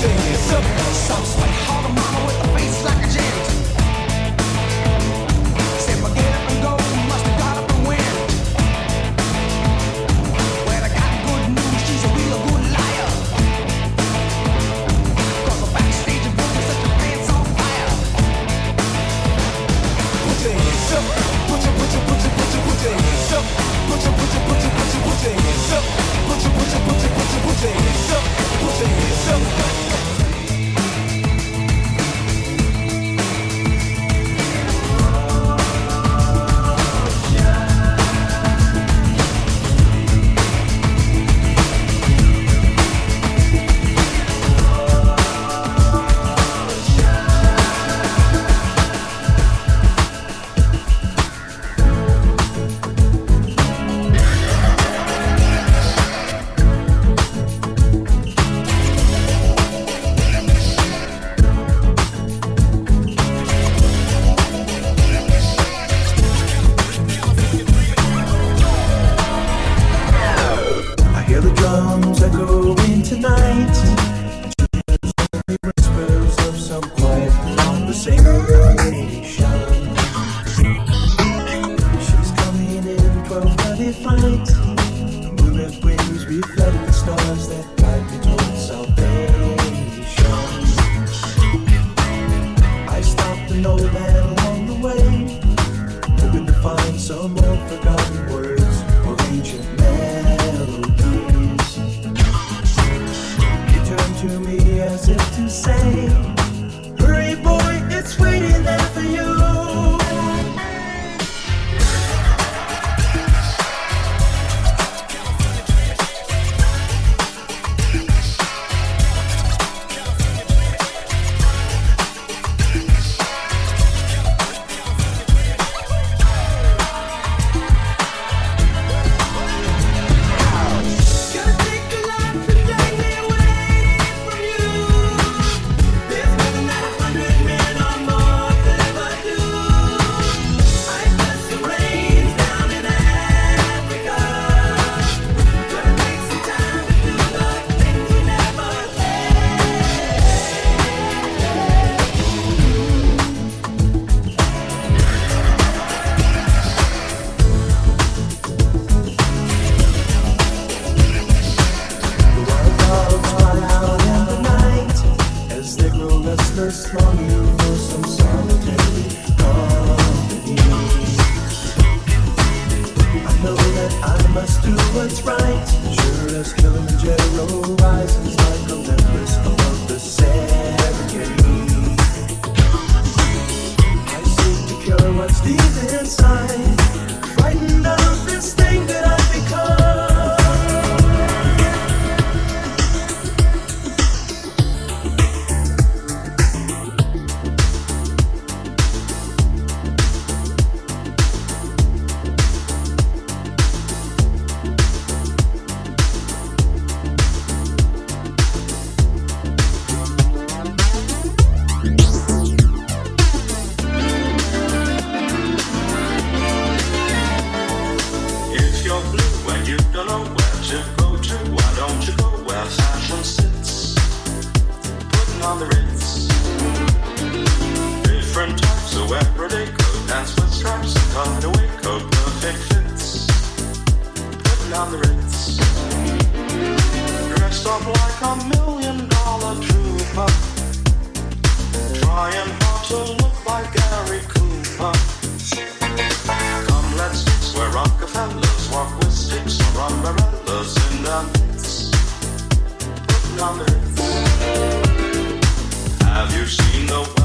Put your hands up. して。Right. Sure as Kilimanjaro rises up like a million dollar trooper. Trying hard to look like Gary Cooper. Come, let's dance where Rockefellers walk with sticks or umbrellas in the mix. Have you seen the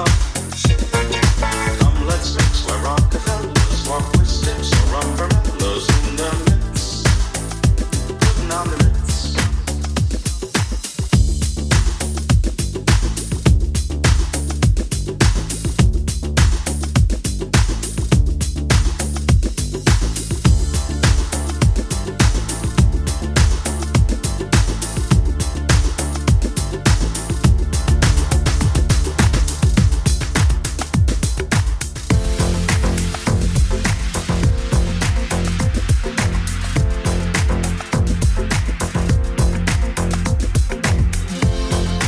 mama.